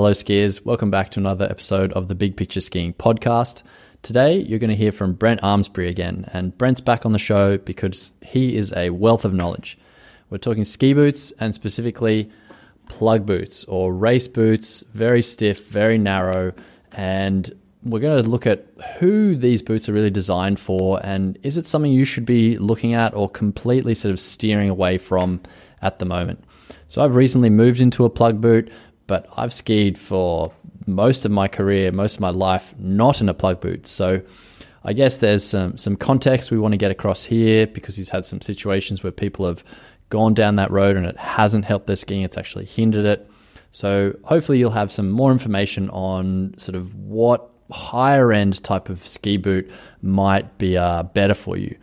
Hello, skiers. Welcome back to another episode of the Big Picture Skiing podcast. Today, you're going to hear from Brent Amsbury again, and Brent's back on the show because he is a wealth of knowledge. We're talking ski boots and specifically plug boots or race boots, very stiff, very narrow, and we're going to look at who these boots are really designed for and is it something you should be looking at or completely sort of steering away from at the moment. So I've recently moved into a plug boot, but I've skied for most of my career, most of my life, not in a plug boot. So I guess there's some, some context we want to get across here because he's had some situations where people have gone down that road and it hasn't helped their skiing, it's actually hindered it. So hopefully you'll have some more information on sort of what higher end type of ski boot might be uh, better for you.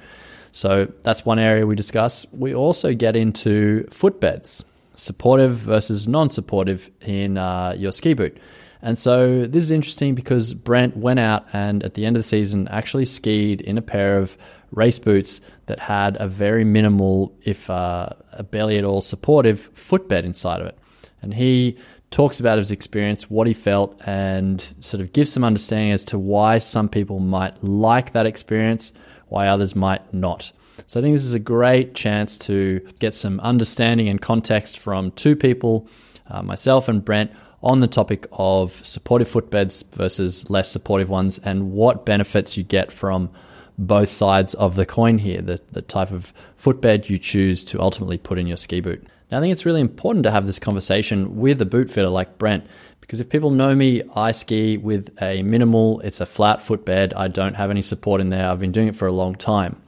So that's one area we discuss. We also get into footbeds, supportive versus non supportive in uh, your ski boot. And so this is interesting because Brent went out and at the end of the season actually skied in a pair of race boots that had a very minimal, if uh, a barely at all supportive footbed inside of it. And he talks about his experience, what he felt, and sort of gives some understanding as to why some people might like that experience, why others might not. So I think this is a great chance to get some understanding and context from two people, uh, myself and Brent, on the topic of supportive footbeds versus less supportive ones and what benefits you get from both sides of the coin here, the, the type of footbed you choose to ultimately put in your ski boot. Now, I think it's really important to have this conversation with a boot fitter like Brent because if people know me, I ski with a minimal, it's a flat footbed. I don't have any support in there. I've been doing it for a long time.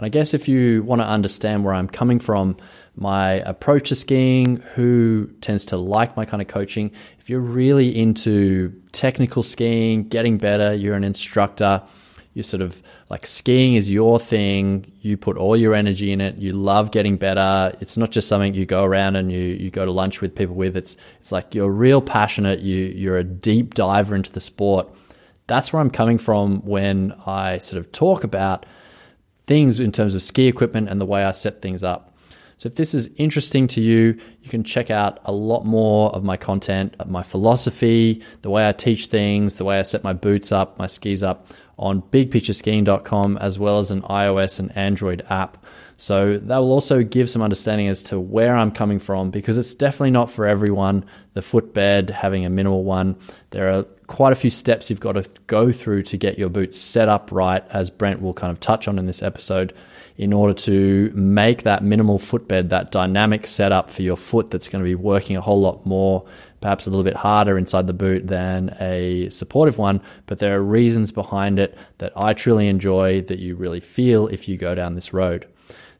And I guess if you want to understand where I'm coming from, my approach to skiing, who tends to like my kind of coaching, if you're really into technical skiing, getting better, you're an instructor, you're sort of like skiing is your thing. You put all your energy in it. You love getting better. It's not just something you go around and you, you go to lunch with people with. It's it's like you're real passionate. You you're a deep diver into the sport. That's where I'm coming from when I sort of talk about things in terms of ski equipment and the way I set things up. So if this is interesting to you, you can check out a lot more of my content, my philosophy, the way I teach things, the way I set my boots up, my skis up on bigpictureskiing.com as well as an iOS and Android app. So that will also give some understanding as to where I'm coming from because it's definitely not for everyone. The footbed, having a minimal one, there are quite a few steps you've got to go through to get your boots set up right, as Brent will kind of touch on in this episode in order to make that minimal footbed, that dynamic setup for your foot that's going to be working a whole lot more, perhaps a little bit harder inside the boot than a supportive one. But there are reasons behind it that I truly enjoy that you really feel if you go down this road.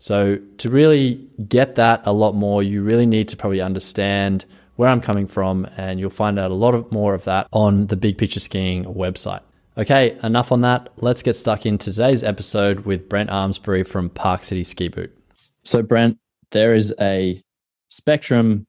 So, to really get that a lot more, you really need to probably understand where I'm coming from, and you'll find out a lot of more of that on the Big Picture Skiing website. Okay, enough on that. Let's get stuck into today's episode with Brent Amsbury from Park City Ski Boot. So, Brent, there is a spectrum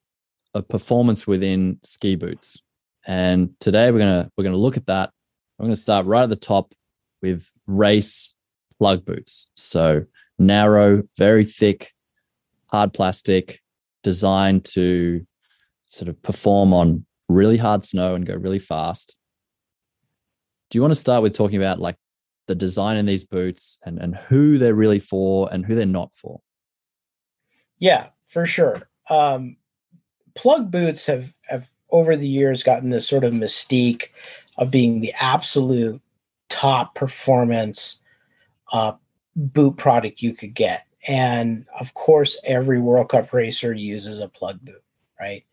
of performance within ski boots, and today we're gonna we're gonna look at that. I'm gonna start right at the top with race plug boots. So narrow, very thick, hard plastic, designed to sort of perform on really hard snow and go really fast do you want to start with talking about like the design in these boots and, and who they're really for and who they're not for? Yeah, for sure. Um, plug boots have, have over the years gotten this sort of mystique of being the absolute top performance uh, boot product you could get. And of course, every World Cup racer uses a plug boot, right?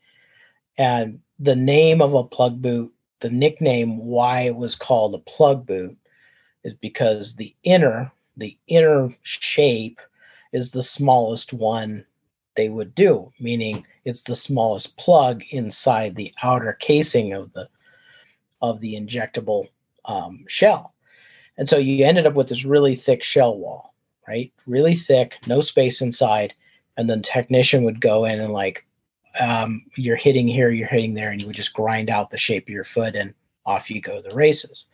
And the name of a plug boot. The nickname why it was called a plug boot is because the inner the inner shape is the smallest one they would do meaning it's the smallest plug inside the outer casing of the of the injectable um, shell. And so you ended up with this really thick shell wall right? Really thick no space inside. And then technician would go in and like um, you're hitting here, you're hitting there, and you would just grind out the shape of your foot and off you go the races.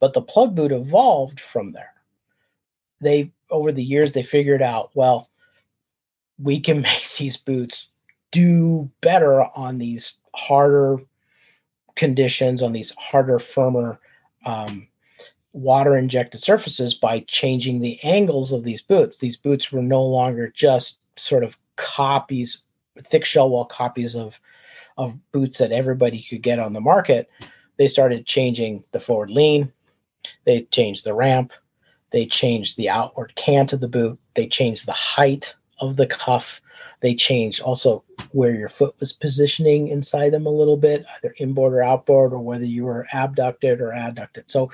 But the plug boot evolved from there. They over the years they figured out, well, we can make these boots do better on these harder conditions on these harder, firmer um, water injected surfaces by changing the angles of these boots. These boots were no longer just sort of copies, thick shell wall copies of of boots that everybody could get on the market. They started changing the forward lean, they changed the ramp, they changed the outward cant of the boot, they changed the height of the cuff, they changed also where your foot was positioning inside them a little bit, either inboard or outboard, or whether you were abducted or adducted. So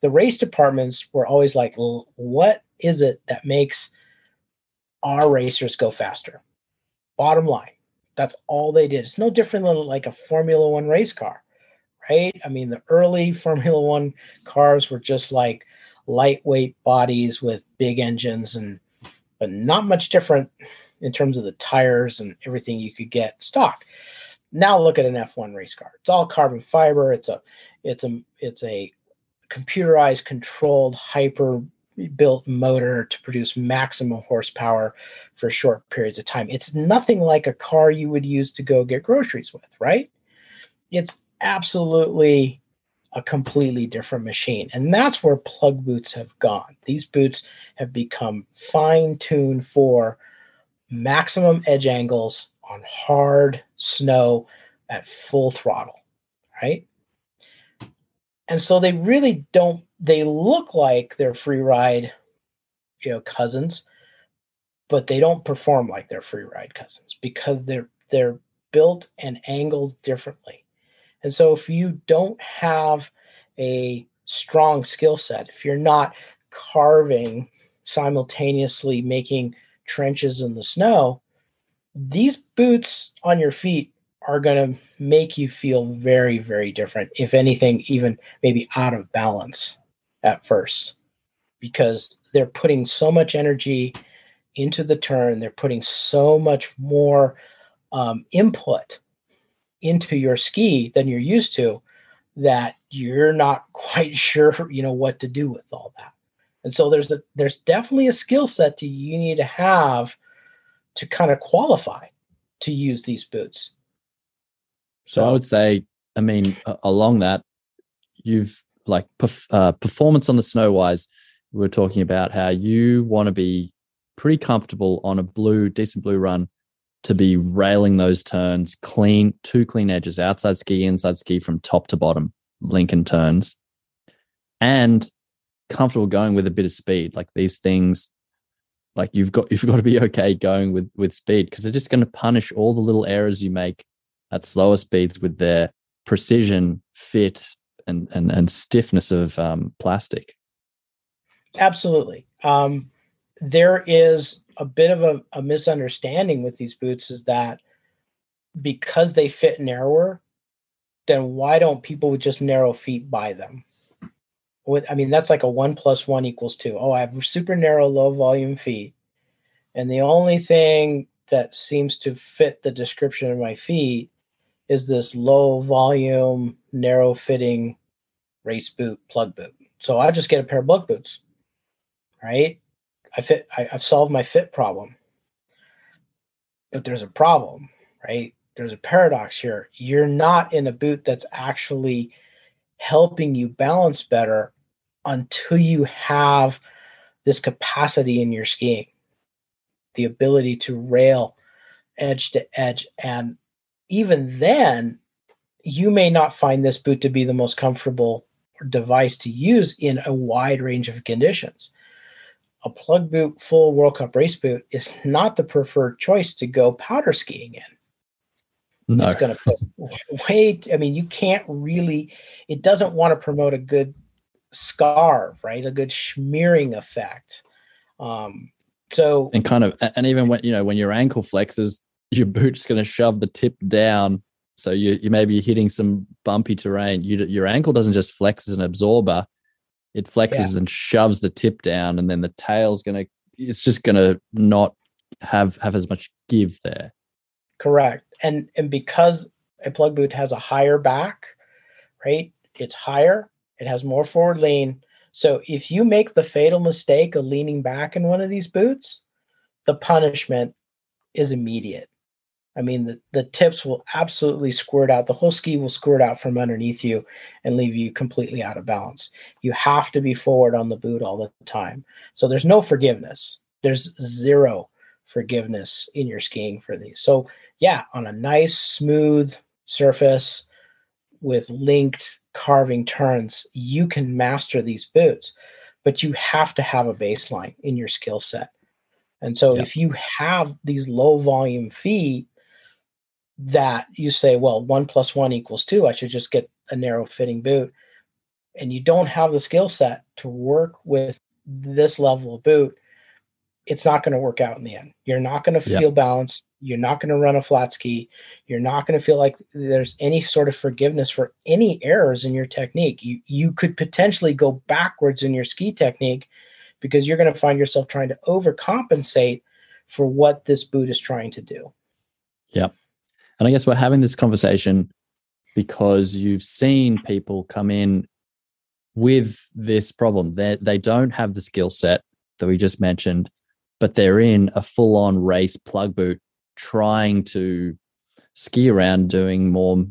the race departments were always like, what is it that makes our racers go faster? Bottom line, that's all they did. It's no different than like a Formula One race car, right? I mean, the early Formula One cars were just like lightweight bodies with big engines and but not much different in terms of the tires and everything you could get stock. Now look at an F1 race car. It's all carbon fiber. It's a it's a it's a computerized controlled hyper built motor to produce maximum horsepower for short periods of time. It's nothing like a car you would use to go get groceries with, right? It's absolutely a completely different machine. And that's where plug boots have gone. These boots have become fine tuned for maximum edge angles on hard snow at full throttle, right? And so they really don't, they look like they're free ride, you know, cousins, but they don't perform like they're free ride cousins because they're they're built and angled differently. And so if you don't have a strong skill set, if you're not carving simultaneously making trenches in the snow, these boots on your feet are going to make you feel very, very different. If anything, even maybe out of balance at first, because they're putting so much energy into the turn, they're putting so much more um, input into your ski than you're used to that you're not quite sure you know what to do with all that and so there's a there's definitely a skill set that you need to have to kind of qualify to use these boots. So, I would say, I mean, along that, you've like uh, performance on the snow wise. we are talking about how you want to be pretty comfortable on a blue, decent blue run to be railing those turns clean, two clean edges, outside ski, inside ski from top to bottom, Lincoln turns. And comfortable going with a bit of speed. Like these things, like you've got you've got to be okay going with with speed because they're just going to punish all the little errors you make at slower speeds with their precision, fit, and and and stiffness of um, plastic. Absolutely. Um, there is a bit of a, a misunderstanding with these boots is that because they fit narrower, then why don't people with just narrow feet buy them? with I mean that's like a one plus one equals two. Oh, I have super narrow, low volume feet, and the only thing that seems to fit the description of my feet is this low volume, narrow fitting race boot, plug boot. So I just get a pair of plug boots, right? I fit. I, I've solved my fit problem, but there's a problem, right? There's a paradox here. You're not in a boot that's actually helping you balance better until you have this capacity in your skiing, the ability to rail edge to edge. And even then, you may not find this boot to be the most comfortable device to use in a wide range of conditions. A plug boot full World Cup race boot is not the preferred choice to go powder skiing in. No. It's going to put weight. I mean, you can't really, it doesn't want to promote a good scarf, right? A good smearing effect. Um, so and kind of, and even when you know when your ankle flexes, your boot's going to shove the tip down. So you you may be hitting some bumpy terrain. You, your ankle doesn't just flex as an absorber; it flexes yeah. and shoves the tip down, and then the tail's going to. It's just going to not have have as much give there. Correct, and and because a plug boot has a higher back, right? It's higher it has more forward lean. So if you make the fatal mistake of leaning back in one of these boots, the punishment is immediate. I mean, the, the tips will absolutely squirt out. The whole ski will squirt out from underneath you and leave you completely out of balance. You have to be forward on the boot all the time. So there's no forgiveness. There's zero forgiveness in your skiing for these. So, yeah, on a nice, smooth surface with linked carving turns, you can master these boots, but you have to have a baseline in your skill set. And so, if you have these low volume feet, that you say, well, one plus one equals two. I should just get a narrow fitting boot. And you don't have the skill set to work with this level of boot, it's not going to work out in the end. You're not going to feel balanced. You're not going to run a flat ski. You're not going to feel like there's any sort of forgiveness for any errors in your technique. You you could potentially go backwards in your ski technique because you're going to find yourself trying to overcompensate for what this boot is trying to do. Yep. And I guess we're having this conversation because you've seen people come in with this problem. They they don't have the skill set that we just mentioned, but they're in a full on race plug boot trying to ski around doing more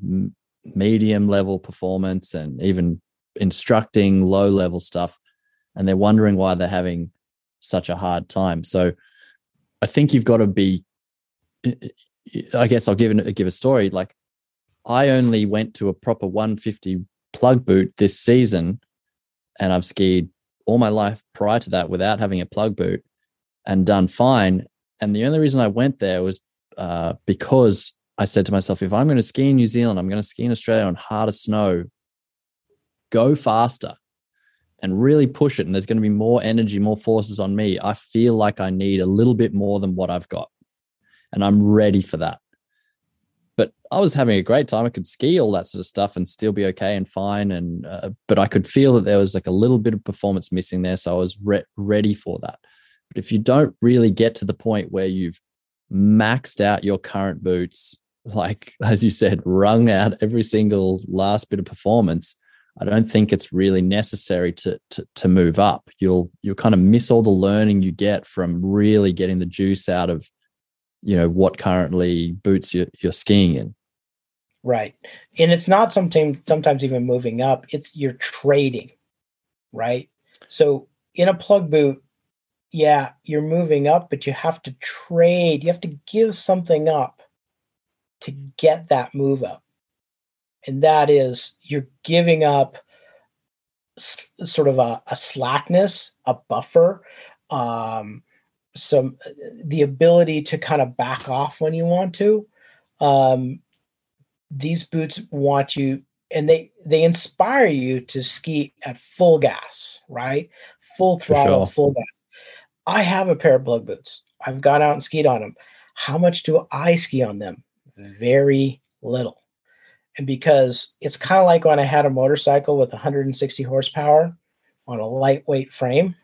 medium level performance and even instructing low level stuff and they're wondering why they're having such a hard time. So I think you've got to be I guess I'll give it, give a story. Like I only went to a proper 150 plug boot this season, and I've skied all my life prior to that without having a plug boot and done fine. And the only reason I went there was uh, because I said to myself, if I'm going to ski in New Zealand, I'm going to ski in Australia on harder snow, go faster and really push it. And there's going to be more energy, more forces on me. I feel like I need a little bit more than what I've got and I'm ready for that. But I was having a great time. I could ski all that sort of stuff and still be okay and fine. And uh, but I could feel that there was like a little bit of performance missing there, so I was re- ready for that. But if you don't really get to the point where you've maxed out your current boots, like as you said, wrung out every single last bit of performance, I don't think it's really necessary to, to to move up. You'll you'll kind of miss all the learning you get from really getting the juice out of you know what currently boots you're, you're skiing in. Right. And it's not sometimes sometimes even moving up it's you're trading right? So in a plug boot yeah you're moving up but you have to trade you have to give something up to get that move up. And that is you're giving up s- sort of a, a slackness a buffer um, some the ability to kind of back off when you want to. Um, these boots want you and they they inspire you to ski at full gas, right? Full throttle, sure. full gas. I have a pair of plug boots. I've gone out and skied on them. How much do I ski on them? Very little. And because it's kind of like when I had a motorcycle with 160 horsepower on a lightweight frame,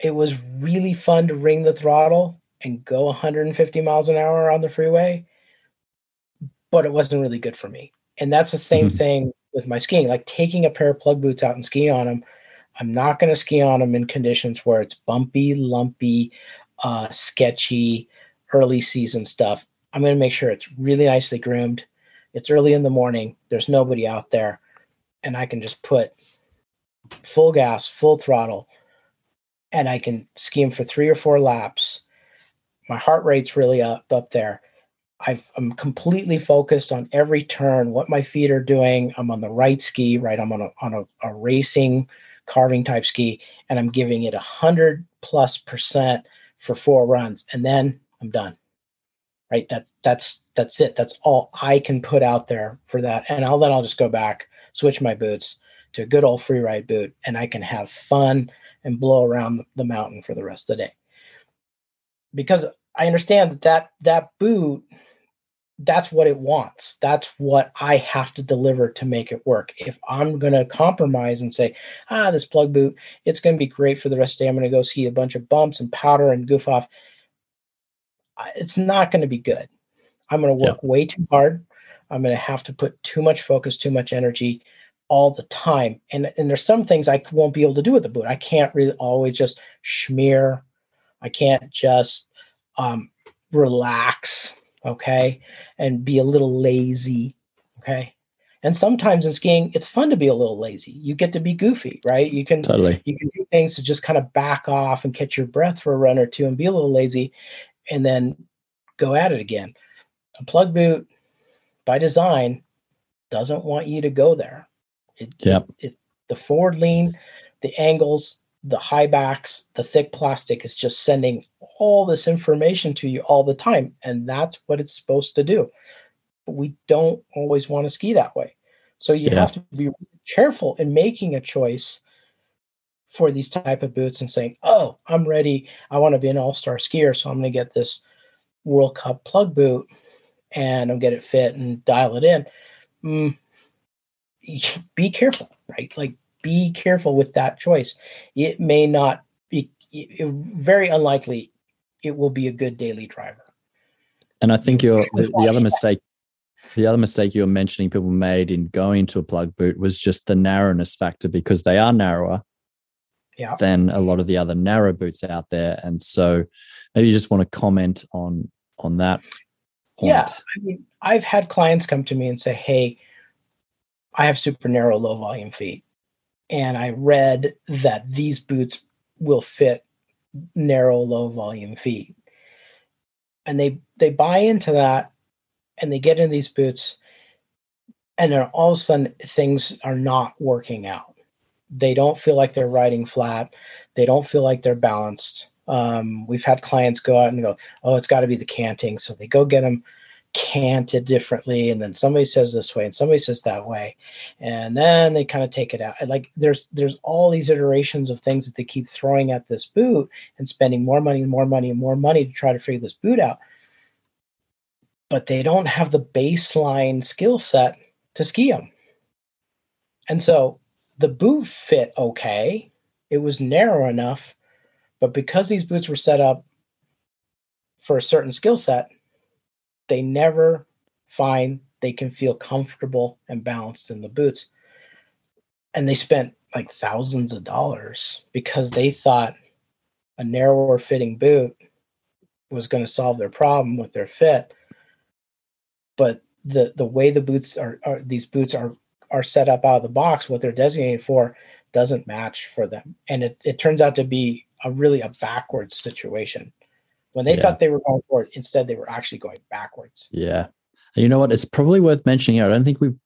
it was really fun to wring the throttle and go 150 miles an hour on the freeway, but it wasn't really good for me. And that's the same mm-hmm. thing with my skiing. Like taking a pair of plug boots out and skiing on them, I'm not going to ski on them in conditions where it's bumpy, lumpy, uh, sketchy, early season stuff. I'm going to make sure it's really nicely groomed. It's early in the morning. There's nobody out there, and I can just put full gas, full throttle, and I can ski them for three or four laps. My heart rate's really up up there. i am completely focused on every turn, what my feet are doing. I'm on the right ski, right? I'm on a on a, a racing carving type ski, and I'm giving it a hundred plus percent for four runs, and then I'm done. Right? That that's that's it. That's all I can put out there for that. And I'll then I'll just go back, switch my boots to a good old free ride boot, and I can have fun and blow around the mountain for the rest of the day. Because I understand that that, that boot, that's what it wants. That's what I have to deliver to make it work. If I'm going to compromise and say, ah, this plug boot, it's going to be great for the rest of the day. I'm going to go ski a bunch of bumps and powder and goof off. It's not going to be good. I'm going to work yeah. way too hard. I'm going to have to put too much focus, too much energy all the time. And and there's some things I won't be able to do with the boot. I can't really always just smear. I can't just um, relax, okay, and be a little lazy, okay. And sometimes in skiing, it's fun to be a little lazy. You get to be goofy, right? You can totally you can do things to just kind of back off and catch your breath for a run or two and be a little lazy, and then go at it again. A plug boot, by design, doesn't want you to go there. It, yep. It, it, the forward lean, the angles, the high backs, the thick plastic is just sending all this information to you all the time. And that's what it's supposed to do. But we don't always want to ski that way. So you yeah. have to be careful in making a choice for these type of boots and saying, oh, I'm ready. I want to be an all-star skier. So I'm going to get this World Cup plug boot and I'm get it fit and dial it in. Mm, be careful, right? Like be careful with that choice. It may not be it, very unlikely it will be a good daily driver. And I think you're the, the other mistake the other mistake you were mentioning people made in going to a plug boot was just the narrowness factor because they are narrower yeah. than a lot of the other narrow boots out there. And so maybe you just want to comment on on that. Point. Yeah. I mean, I've had clients come to me and say, Hey, I have super narrow low volume feet and I read that these boots will fit narrow, low volume feet. And they they buy into that and they get in these boots and then all of a sudden things are not working out. They don't feel like they're riding flat. They don't feel like they're balanced. Um, we've had clients go out and go, "Oh, it's got to be the canting," so they go get them canted differently and then somebody says this way and somebody says that way and then they kind of take it out like there's there's all these iterations of things that they keep throwing at this boot and spending more money and more money and more money to try to figure this boot out. But they don't have the baseline skill set to ski them and so the boot fit okay it was narrow enough but because these boots were set up for a certain skill set they never find they can feel comfortable and balanced in the boots. And they spent like thousands of dollars because they thought a narrower fitting boot was going to solve their problem with their fit. But the the way the boots are, are these boots are are set up out of the box, what they're designated for doesn't match for them. And it, it turns out to be a really a backwards situation. When they yeah. thought they were going forward, instead they were actually going backwards. Yeah. And you know what? It's probably worth mentioning. I don't think we've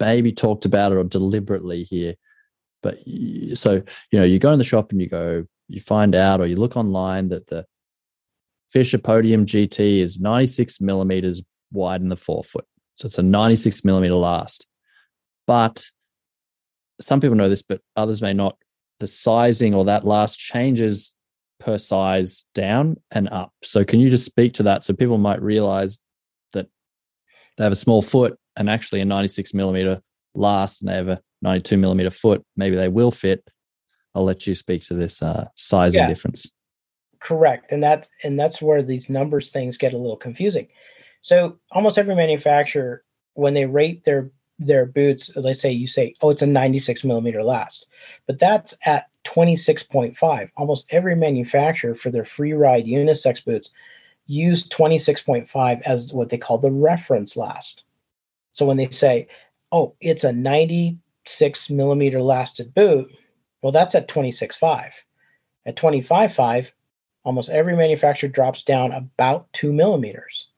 maybe talked about it or deliberately here. But so, you know, you go in the shop and you go, you find out or you look online that the Fischer Podium GT is 96 millimeters wide in the forefoot. So it's a 96 millimeter last. But some people know this, but others may not. The sizing or that last changes per size down and up. So can you just speak to that so people might realize that they have a small foot and actually a 96 millimeter last and they have a 92 millimeter foot, maybe they will fit. I'll let you speak to this uh, sizing yeah, difference. Correct, and that and that's where these numbers things get a little confusing. So almost every manufacturer, when they rate their their boots, let's say you say, oh, it's a 96 millimeter last, but that's at 26.5. Almost every manufacturer for their free ride unisex boots use 26.5 as what they call the reference last. So when they say, oh, it's a 96 millimeter lasted boot, well, that's at 26.5. At 25.5, almost every manufacturer drops down about two millimeters.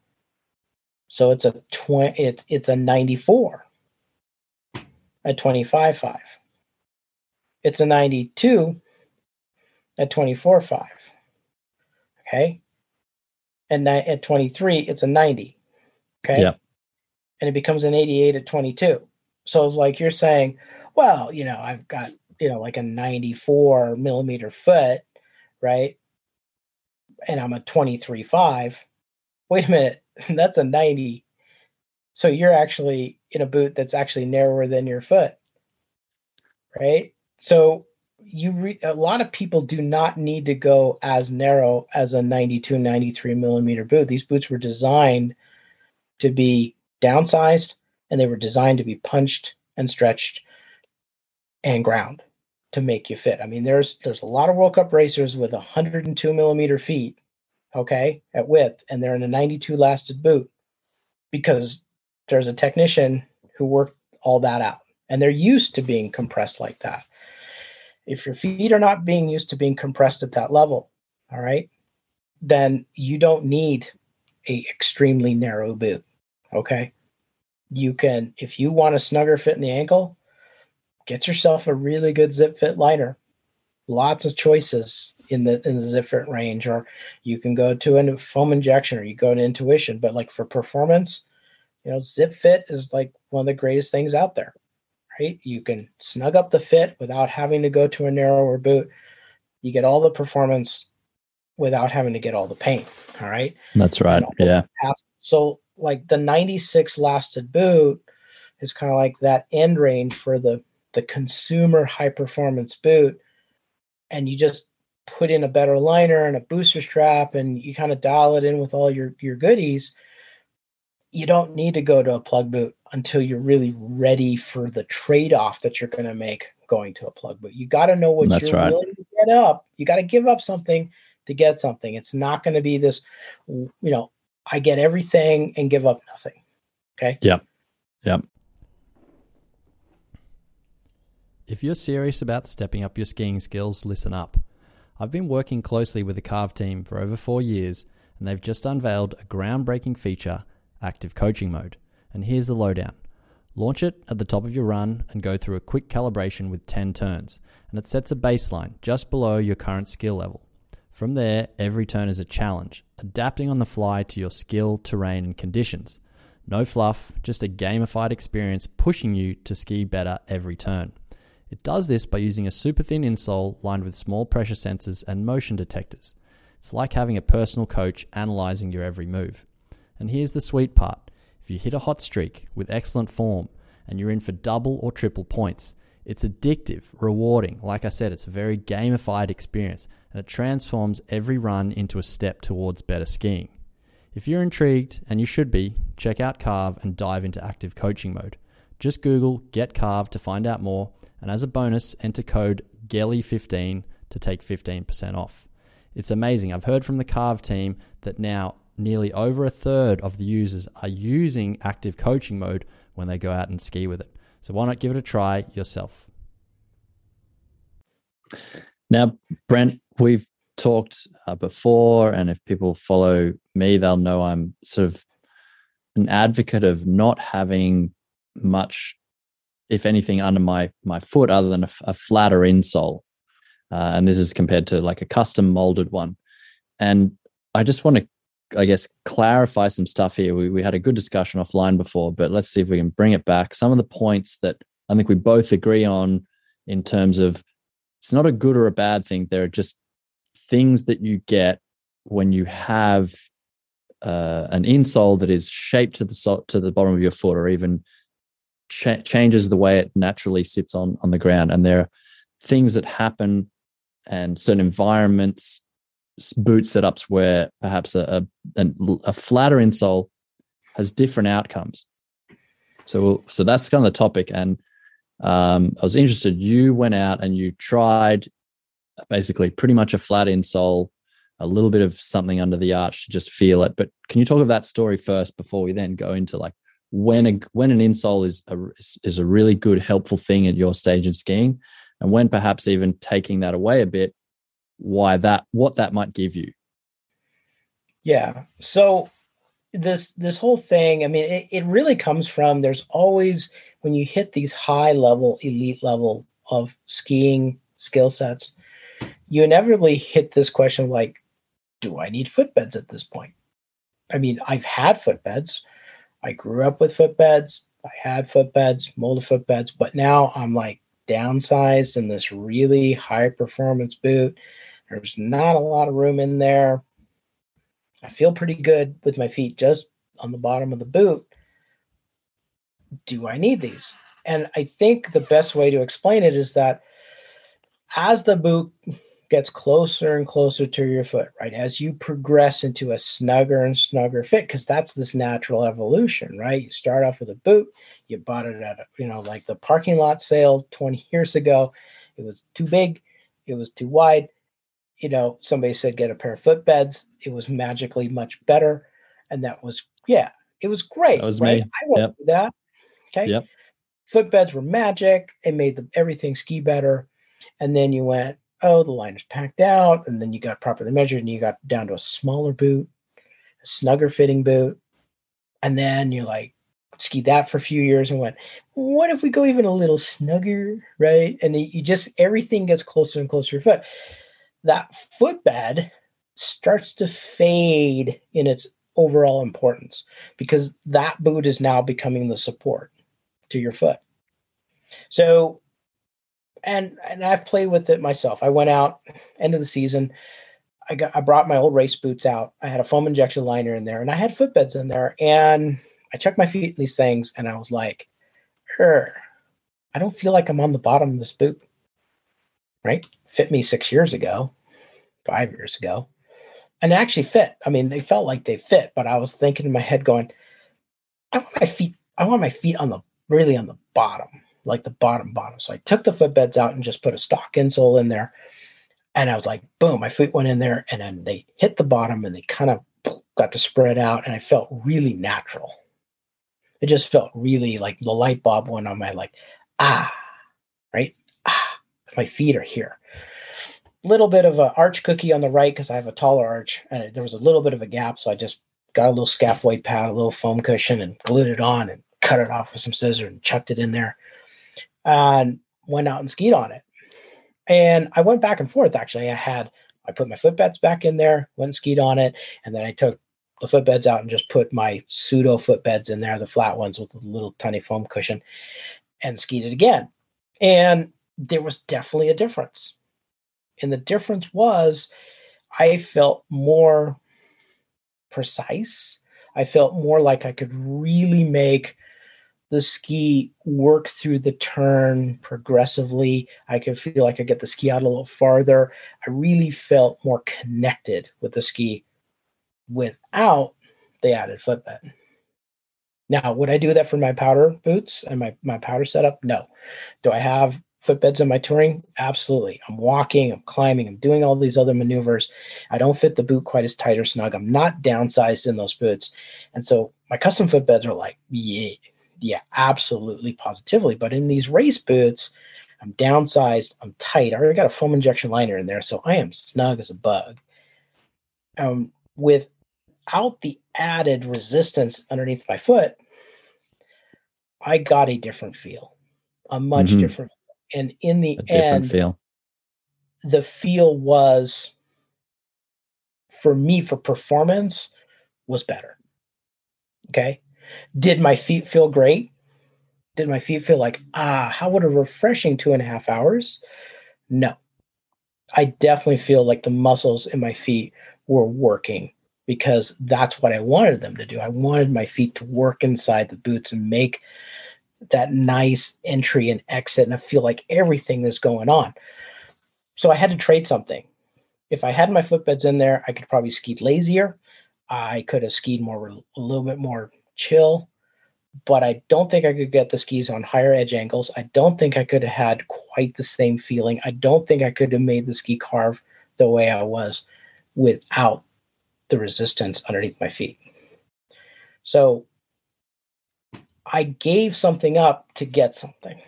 So it's a 20, it's it's a 94 at 25.5. It's a 92 at 24.5. Okay. And at 23, it's a 90. Okay. Yeah. And it becomes an 88 at 22. So, like you're saying, well, you know, I've got, you know, like a 94 millimeter foot, right? And I'm a 23.5. Wait a minute. That's a 90. So you're actually in a boot that's actually narrower than your foot, right? So you re- a lot of people do not need to go as narrow as a 92 93 millimeter boot. These boots were designed to be downsized and they were designed to be punched and stretched and ground to make you fit. I mean there's there's a lot of world cup racers with 102 millimeter feet okay, at width, and they're in a 92 lasted boot because there's a technician who worked all that out. And they're used to being compressed like that. If your feet are not being used to being compressed at that level, all right, then you don't need a extremely narrow boot. Okay. You can, if you want a snugger fit in the ankle, get yourself a really good zip fit liner. Lots of choices in the in the zip fit range, or you can go to a foam injection or you go to intuition. But like for performance, you know, zip fit is like one of the greatest things out there. Right? You can snug up the fit without having to go to a narrower boot. You get all the performance without having to get all the pain. All right. That's right. You know, yeah. So like the 96 lasted boot is kind of like that end range for the the consumer high performance boot. And you just put in a better liner and a booster strap and you kind of dial it in with all your your goodies. You don't need to go to a plug boot until you're really ready for the trade-off that you're going to make going to a plug boot. You got to know what That's you're right. willing to get up. You got to give up something to get something. It's not going to be this, you know, I get everything and give up nothing. Okay. Yep. Yep. If you're serious about stepping up your skiing skills, listen up. I've been working closely with the Carve team for over four years, and they've just unveiled a groundbreaking feature, Active Coaching Mode. And here's the lowdown. Launch it at the top of your run and go through a quick calibration with 10 turns, and it sets a baseline just below your current skill level. From there, every turn is a challenge, adapting on the fly to your skill, terrain, and conditions. No fluff, just a gamified experience pushing you to ski better every turn. It does this by using a super thin insole lined with small pressure sensors and motion detectors. It's like having a personal coach analyzing your every move. And here's the sweet part if you hit a hot streak with excellent form and you're in for double or triple points, it's addictive, rewarding. Like I said, it's a very gamified experience and it transforms every run into a step towards better skiing. If you're intrigued, and you should be, check out Carve and dive into active coaching mode. Just Google Get Carve to find out more, and as a bonus, enter code GELLY15 to take 15% off. It's amazing. I've heard from the Carve team that now nearly over a third of the users are using active coaching mode when they go out and ski with it. So why not give it a try yourself? Now, Brent, we've talked uh, before, and if people follow me, they'll know I'm sort of an advocate of not having much, if anything, under my my foot other than a, a flatter insole. Uh, and this is compared to like a custom molded one. And I just want to, I guess, clarify some stuff here. We, we had a good discussion offline before, but let's see if we can bring it back. Some of the points that I think we both agree on in terms of it's not a good or a bad thing. There are just things that you get when you have uh, an insole that is shaped to the to the bottom of your foot, or even ch- changes the way it naturally sits on on the ground. And there are things that happen, and certain environments, boot setups where perhaps a, a, a flatter insole has different outcomes. So so that's kind of the topic, and um, I was interested. You went out and you tried basically pretty much a flat insole, a little bit of something under the arch to just feel it. But can you talk of that story first before we then go into like when a when an insole is a is a really good helpful thing at your stage of skiing, and when perhaps even taking that away a bit, why that what that might give you. Yeah. So this this whole thing, I mean, it, it really comes from there's always when you hit these high level, elite level of skiing skill sets, you inevitably hit this question like, do I need footbeds at this point? I mean, I've had footbeds. I grew up with footbeds. I had footbeds, molded footbeds, but now I'm like downsized in this really high performance boot. There's not a lot of room in there. I feel pretty good with my feet just on the bottom of the boot do I need these? And I think the best way to explain it is that as the boot gets closer and closer to your foot, right? As you progress into a snugger and snugger fit, because that's this natural evolution, right? You start off with a boot, you bought it at, you know, like the parking lot sale 20 years ago. It was too big, it was too wide. You know, somebody said get a pair of footbeds. It was magically much better. And that was, yeah, it was great. That was right? me. I went Yep. through that. Okay. Yep. Footbeds were magic. It made the, everything ski better. And then you went, oh, the line is packed out. And then you got properly measured and you got down to a smaller boot, a snugger fitting boot. And then you're like, skied that for a few years and went, what if we go even a little snugger? Right. And you you just, everything gets closer and closer to your foot. That footbed starts to fade in its overall importance because that boot is now becoming the support to your foot. So, and and I've played with it myself. I went out end of the season. I got I brought my old race boots out. I had a foam injection liner in there, and I had footbeds in there. And I checked my feet in these things, and I was like, "Er, I don't feel like I'm on the bottom of this boot." Right? Fit me six years ago, five years ago, and actually fit. I mean, they felt like they fit, but I was thinking in my head, going, "I want my feet. I want my feet on the really on the bottom, like the bottom bottom." So I took the footbeds out and just put a stock insole in there. And I was like, boom, my feet went in there and then they hit the bottom and they kind of got to spread out and I felt really natural. It just felt really like the light bulb went on my like, ah, right? My feet are here. Little bit of an arch cookie on the right because I have a taller arch and there was a little bit of a gap. So I just got a little scaphoid pad, a little foam cushion and glued it on and cut it off with some scissors and chucked it in there and went out and skied on it. And I went back and forth actually. I had I put my footbeds back in there, went and skied on it, and then I took the footbeds out and just put my pseudo footbeds in there, the flat ones with the little tiny foam cushion, and skied it again. And there was definitely a difference. And the difference was I felt more precise. I felt more like I could really make the ski work through the turn progressively. I could feel like I get the ski out a little farther. I really felt more connected with the ski without the added footbed. Now, would I do that for my powder boots and my, my powder setup? No. Do I have footbeds in my touring? Absolutely. I'm walking, I'm climbing, I'm doing all these other maneuvers. I don't fit the boot quite as tight or snug. I'm not downsized in those boots. And so my custom footbeds are like, yeah, yeah, absolutely, positively. But in these race boots, I'm downsized, I'm tight. I already got a foam injection liner in there, so I am snug as a bug. Um, without the added resistance underneath my foot, I got a different feel, a much Mhm. different. And in the end, feel. the feel was for me for performance was better. Okay. Did my feet feel great? Did my feet feel like, ah, how would a refreshing two and a half hours? No. I definitely feel like the muscles in my feet were working because that's what I wanted them to do. I wanted my feet to work inside the boots and make that nice entry and exit. And I feel like everything is going on. So I had to trade something. If I had my footbeds in there, I could probably ski lazier. I could have skied more, a little bit more chill, but I don't think I could get the skis on higher edge angles. I don't think I could have had quite the same feeling. I don't think I could have made the ski carve the way I was without the resistance underneath my feet. So I gave something up to get something.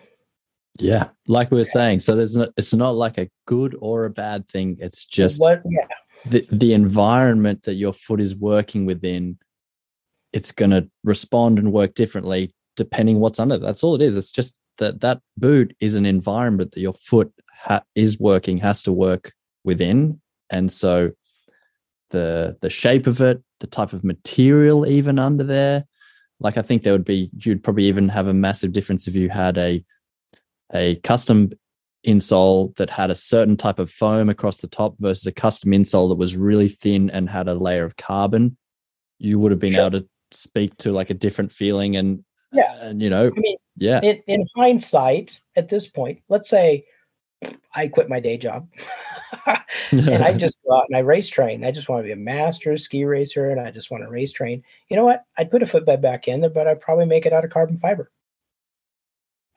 Yeah, like we were saying. So there's not. It's not like a good or a bad thing. It's just what yeah the the environment that your foot is working within. It's going to respond and work differently depending what's under. That's all it is. It's just that that boot is an environment that your foot ha- is working has to work within, and so the the shape of it, the type of material even under there. Like I think there would be you'd probably even have a massive difference if you had a a custom insole that had a certain type of foam across the top versus a custom insole that was really thin and had a layer of carbon. You would have been Sure. able to speak to like a different feeling and Yeah. and you know I mean, yeah in, in hindsight, at this point, let's say I quit my day job and I just go out and I race train. I just want to be a master ski racer and I just want to race train. You know what? I'd put a footbed back in there, but I'd probably make it out of carbon fiber.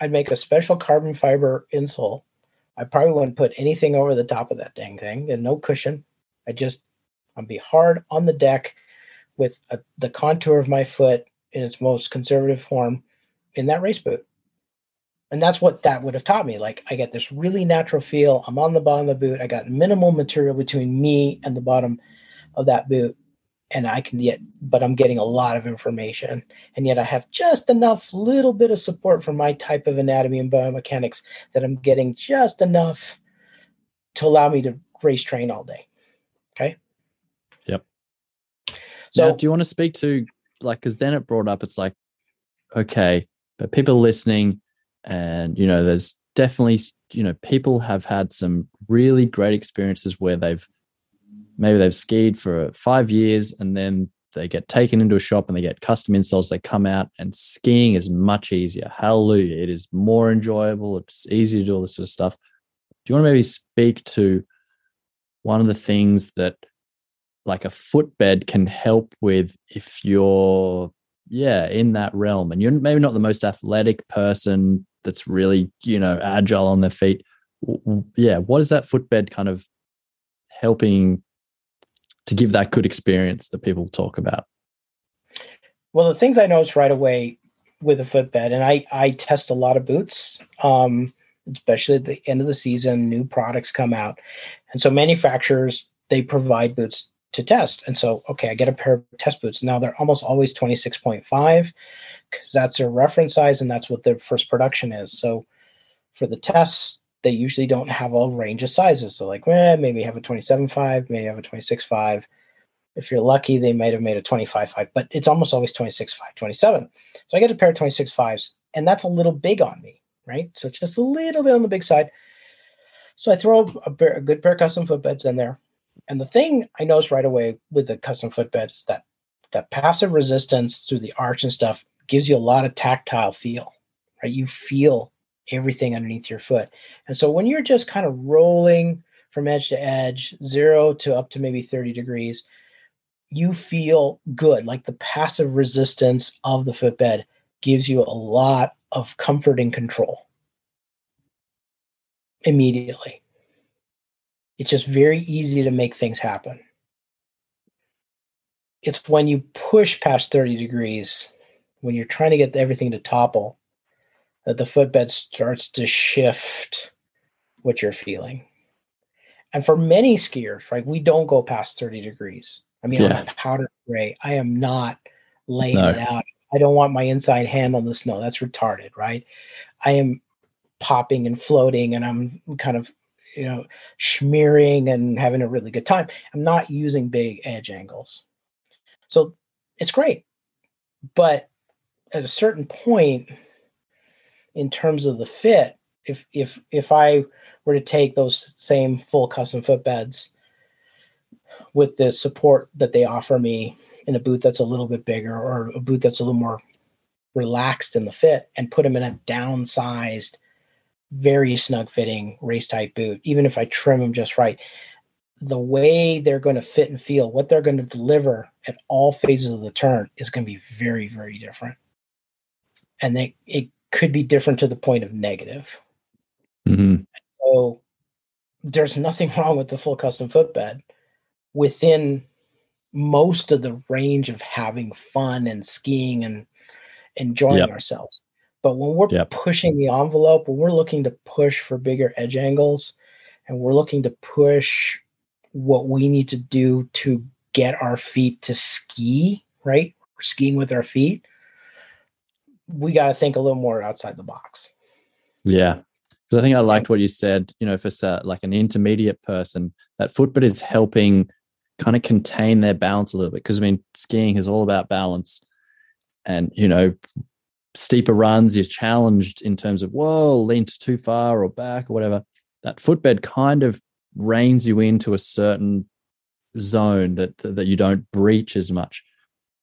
I'd make a special carbon fiber insole I probably wouldn't put anything over the top of that dang thing and no cushion. I just I'd be hard on the deck with a, the contour of my foot in its most conservative form in that race boot. And that's what that would have taught me. Like I get this really natural feel. I'm on the bottom of the boot. I got minimal material between me and the bottom of that boot. And I can get, but I'm getting a lot of information. And yet I have just enough little bit of support for my type of anatomy and biomechanics that I'm getting just enough to allow me to race train all day. Okay. Yep. So now, do you want to speak to like, because then it brought up, it's like, okay, but people listening, and you know, there's definitely, you know, people have had some really great experiences where they've maybe they've skied for five years and then they get taken into a shop and they get custom insoles. They come out and skiing is much easier. Hallelujah. It is more enjoyable. It's easy to do all this sort of stuff. Do you want to maybe speak to one of the things that like a footbed can help with if you're yeah in that realm and you're maybe not the most athletic person that's really you know agile on their feet yeah what is that footbed kind of helping to give that good experience that people talk about well the things i noticed right away with a footbed and i i test a lot of boots um especially at the end of the season new products come out and so manufacturers they provide boots to test. And so, okay, I get a pair of test boots. Now they're almost always 26.5 because that's their reference size and that's what their first production is. So for the tests, they usually don't have a range of sizes. So like, eh, maybe have a 27.5, maybe have a 26.5. If you're lucky, they might have made a 25.5, but it's almost always 26.5, 27. So I get a pair of 26.5s and that's a little big on me, right? So it's just a little bit on the big side. So I throw a, a good pair of custom footbeds in there and the thing I noticed right away with the custom footbed is that that passive resistance through the arch and stuff gives you a lot of tactile feel, right? You feel everything underneath your foot. And so when you're just kind of rolling from edge to edge, zero to up to maybe 30 degrees, you feel good. Like the passive resistance of the footbed gives you a lot of comfort and control immediately. It's just very easy to make things happen. It's when you push past 30 degrees, when you're trying to get everything to topple, that the footbed starts to shift what you're feeling. And for many skiers, right, we don't go past 30 degrees. I mean, yeah. I'm powder gray. I am not laying no. it out. I don't want my inside hand on the snow. That's retarded, right? I am popping and floating and I'm kind of you know, smearing and having a really good time. I'm not using big edge angles. So it's great. But at a certain point, in terms of the fit, if if if I were to take those same full custom footbeds with the support that they offer me in a boot that's a little bit bigger or a boot that's a little more relaxed in the fit and put them in a downsized very snug fitting race type boot, even if I trim them just right. The way they're going to fit and feel, what they're going to deliver at all phases of the turn is going to be very, very different. And they, it could be different to the point of negative. Mm-hmm. So there's nothing wrong with the full custom footbed within most of the range of having fun and skiing and enjoying yep. ourselves. But when we're yep. pushing the envelope, when we're looking to push for bigger edge angles and we're looking to push what we need to do to get our feet to ski, right? We're skiing with our feet. We got to think a little more outside the box. Yeah. Because I think I liked what you said, you know, for like an intermediate person, that footbed is helping kind of contain their balance a little bit. Because I mean, skiing is all about balance. And, you know, steeper runs, you're challenged in terms of, whoa, leaned too far or back or whatever. That footbed kind of reins you into a certain zone that that you don't breach as much.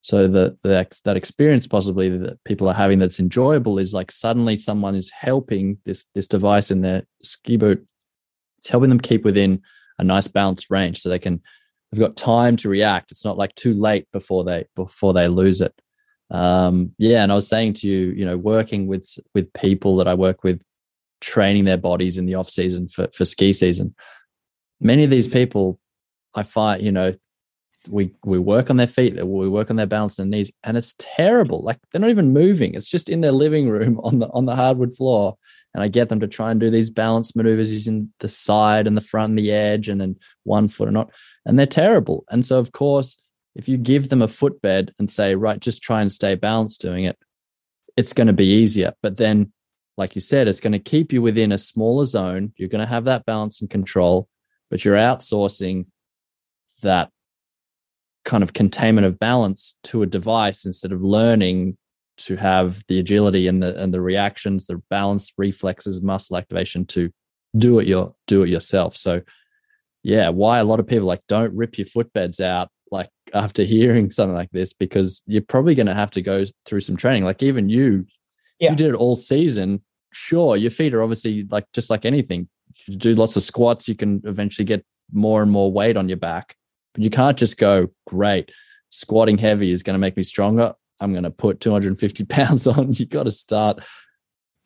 So the, the that experience possibly that people are having that's enjoyable is like suddenly someone is helping this this device in their ski boot. It's helping them keep within a nice balanced range, so they can they've got time to react. It's not like too late before they before they lose it um, yeah and i was saying to you you know working with with people that i work with training their bodies in the off season for, for ski season. Many of these people, I find, you know, we we work on their feet, we work on their balance and knees, and it's terrible. Like they're not even moving. It's just in their living room on the on the hardwood floor. And I get them to try and do these balance maneuvers using the side and the front and the edge, and then one foot or not. And they're terrible. And so of course, if you give them a footbed and say, right, just try and stay balanced doing it, it's going to be easier. But then, like you said, it's going to keep you within a smaller zone. You're going to have that balance and control, but you're outsourcing that kind of containment of balance to a device instead of learning to have the agility and the and the reactions, the balance, reflexes, muscle activation to do it your do it yourself. So yeah, why a lot of people like don't rip your footbeds out like after hearing something like this because you're probably going to have to go through some training. Like even you, yeah. you did it all season. Sure, your feet are obviously like just like anything. You do lots of squats, you can eventually get more and more weight on your back. But you can't just go, great, squatting heavy is going to make me stronger. I'm going to put 250 pounds on. You got to start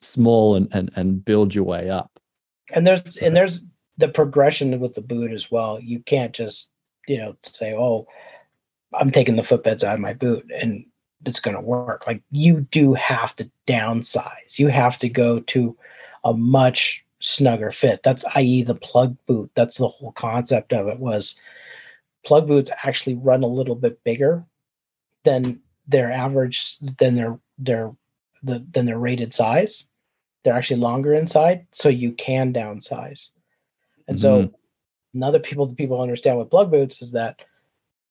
small and, and, and build your way up. And there's, so. and there's the progression with the boot as well. You can't just, you know, say, oh, I'm taking the footbeds out of my boot and it's going to work. Like you do have to downsize. You have to go to a much snugger fit. That's i.e. the plug boot. That's the whole concept of it was plug boots actually run a little bit bigger than their average than their their the than their rated size. They're actually longer inside, so you can downsize. And mm-hmm. so another people the people understand with plug boots is that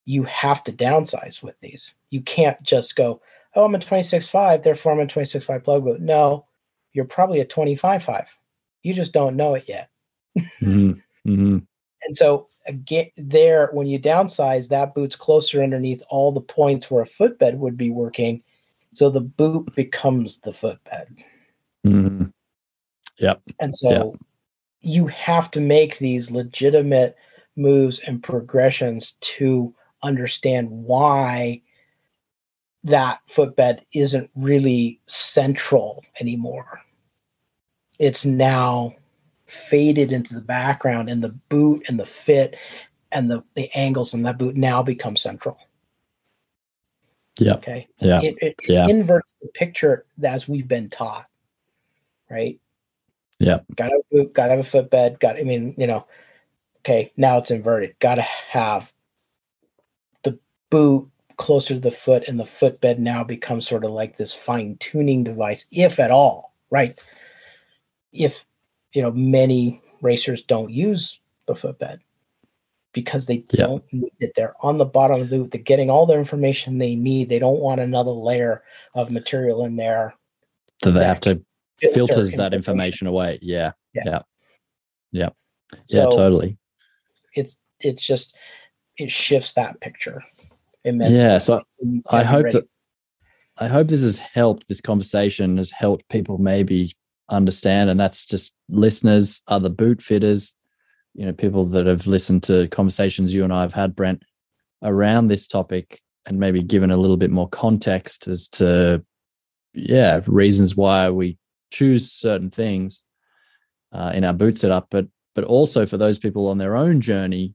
you have to downsize with these. You can't just go, oh, I'm a 26.5, therefore I'm a 26.5 plug boot. No, you're probably a 25.5. You just don't know it yet. mm-hmm. Mm-hmm. And so again, there, when you downsize, that boot's closer underneath all the points where a footbed would be working. So the boot becomes the footbed. Mm-hmm. Yep. And so yep. you have to make these legitimate moves and progressions to understand why that footbed isn't really central anymore. It's now faded into the background and the boot and the fit and the, the angles in that boot now become central. Yeah. Okay. Yeah. It, it, yeah. inverts the picture as we've been taught. Right. Yeah. Got to have a boot, got to have a footbed. Got, I mean, you know, okay, now it's inverted. Got to have the boot closer to the foot, and the footbed now becomes sort of like this fine tuning device, if at all. Right. If you know many racers don't use the footbed because they yeah. don't need it. They're on the bottom of the They're getting all the information they need. They don't want another layer of material in there. So they have to filters that information away. Yeah. Yeah. Yeah. Yeah. So yeah totally. It's it's just it shifts that picture immensely. Yeah. So I hope ready. that I hope this has helped. This conversation has helped people maybe understand, and that's just listeners, other boot fitters, you know, people that have listened to conversations you and I have had, Brent, around this topic, and maybe given a little bit more context as to, yeah, reasons why we choose certain things uh, in our boot setup, but but also for those people on their own journey,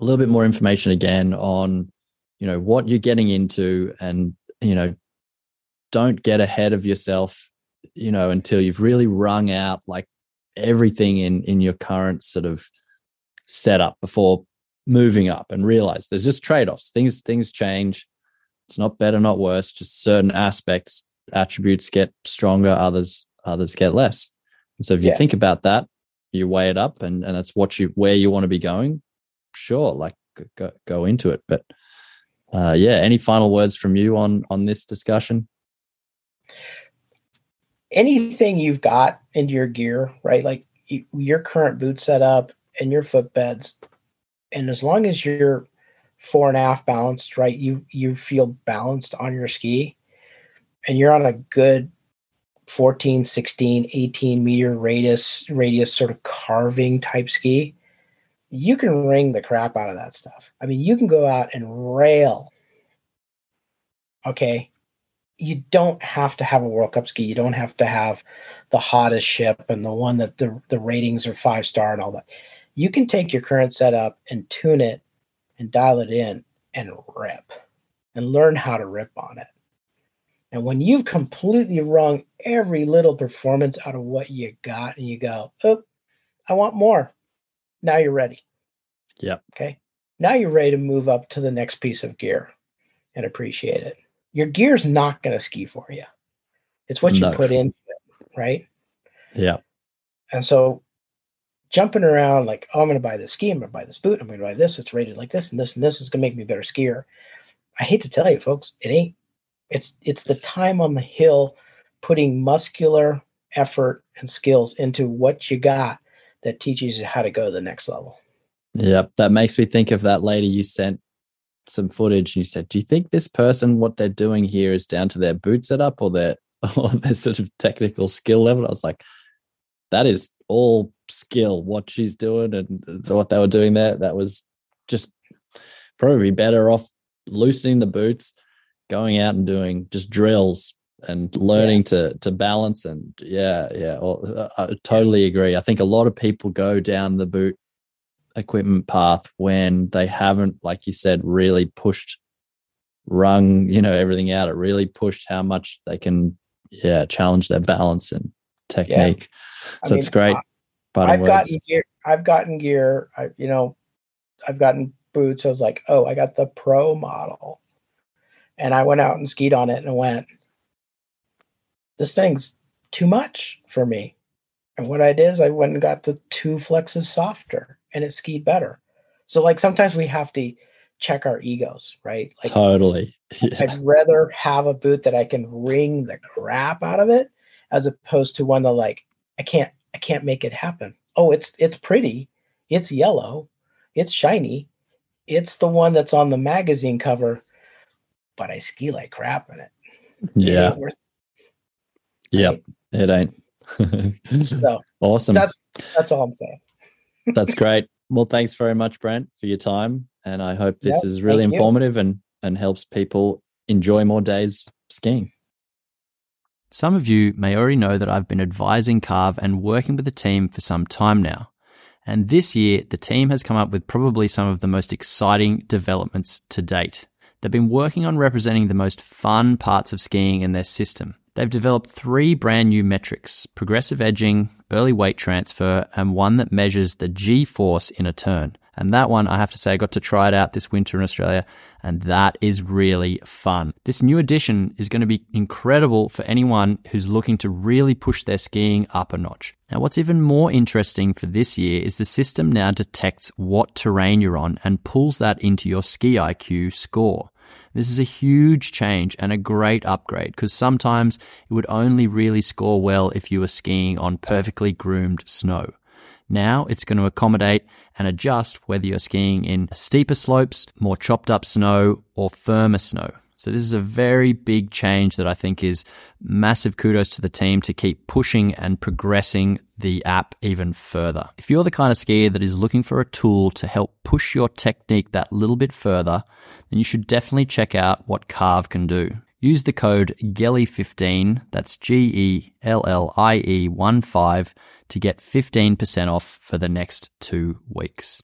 a little bit more information again on, you know, what you're getting into, and you know, don't get ahead of yourself you know until you've really wrung out like everything in in your current sort of setup before moving up and realize there's just trade-offs. Things things change. It's not better not worse. Just certain aspects attributes get stronger others others get less. And so if you yeah. think about that you weigh it up and and that's what you where you want to be going sure like go, go into it. But uh yeah any final words from you on on this discussion anything you've got into your gear, right? Like your current boot setup and your footbeds, and as long as you're fore and aft balanced, right? You you feel balanced on your ski, and you're on a good 14, 16, 18 meter radius radius sort of carving type ski. You can wring the crap out of that stuff. I mean, you can go out and rail. Okay, you don't have to have a World Cup ski. You don't have to have the hottest ship and the one that the, the ratings are five star and all that. You can take your current setup and tune it and dial it in and rip and learn how to rip on it. And when you've completely wrung every little performance out of what you got and you go, oh, I want more. Now you're ready. Yep. Okay. Now you're ready to move up to the next piece of gear and appreciate it. Your gear's not going to ski for you. It's what No. you put into it, right? Yeah. And so jumping around like, oh, I'm going to buy this ski, I'm going to buy this boot, I'm going to buy this, it's rated like this and this and this is going to make me a better skier. I hate to tell you, folks, it ain't. It's it's the time on the hill putting muscular effort and skills into what you got that teaches you how to go to the next level. Yep. That makes me think of that lady you sent some footage and you said, Do you think this person, what they're doing here is down to their boot setup or their or their sort of technical skill level? I was like, that is all skill, what she's doing and what they were doing there. That was just probably better off loosening the boots, going out and doing just drills and learning to to balance and yeah yeah well, uh, I totally agree i think a lot of people go down the boot equipment path when they haven't like you said really pushed rung you know everything out it really pushed how much they can yeah challenge their balance and technique I so it's great parting I've words. gotten gear. I've gotten gear. I, you know, I've gotten boots. I was like, oh, I got the pro model, and I went out and skied on it and went, this thing's too much for me. And what I did is I went and got the two flexes softer, and it skied better. So like sometimes we have to check our egos, right? Like totally yeah. I'd rather have a boot that I can wring the crap out of it as opposed to one that like I can't I can't make it happen. Oh, it's it's pretty. It's yellow. It's shiny. It's the one that's on the magazine cover, but I ski like crap in it. It yeah worth yep it ain't it. So awesome that's that's all I'm saying. That's great. Well, thanks very much, Brent, for your time. And I hope this Yep, is really thank you. informative and, and helps people enjoy more days skiing. Some of you may already know that I've been advising Carve and working with the team for some time now. And this year, the team has come up with probably some of the most exciting developments to date. They've been working on representing the most fun parts of skiing in their system. They've developed three brand new metrics progressive edging, early weight transfer, and one that measures the G force in a turn. And that one, I have to say, I got to try it out this winter in Australia, and that is really fun. This new addition is going to be incredible for anyone who's looking to really push their skiing up a notch. Now, what's even more interesting for this year is the system now detects what terrain you're on and pulls that into your ski IQ score. This is a huge change and a great upgrade because sometimes it would only really score well if you were skiing on perfectly groomed snow. Now it's going to accommodate and adjust whether you're skiing in steeper slopes, more chopped up snow, or firmer snow. So this is a very big change that I think is massive kudos to the team to keep pushing and progressing the app even further. If you're the kind of skier that is looking for a tool to help push your technique that little bit further, then you should definitely check out what Carve can do. Use the code GELLIE15, that's G E L L I E 1 5, to get 15% off for the next two weeks.